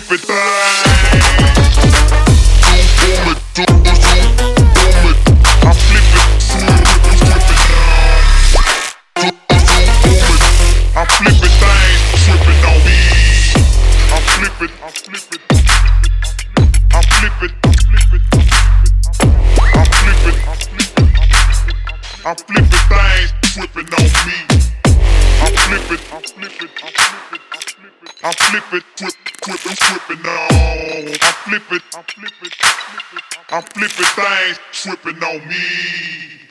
flip it. I'm flipping things, flipping on me. I'm flipping, I'm flipping, I'm flipping, I'm flipping, flip, flipping, flipping on. I'm flipping, I'm flipping, I'm flipping things, flipping on me.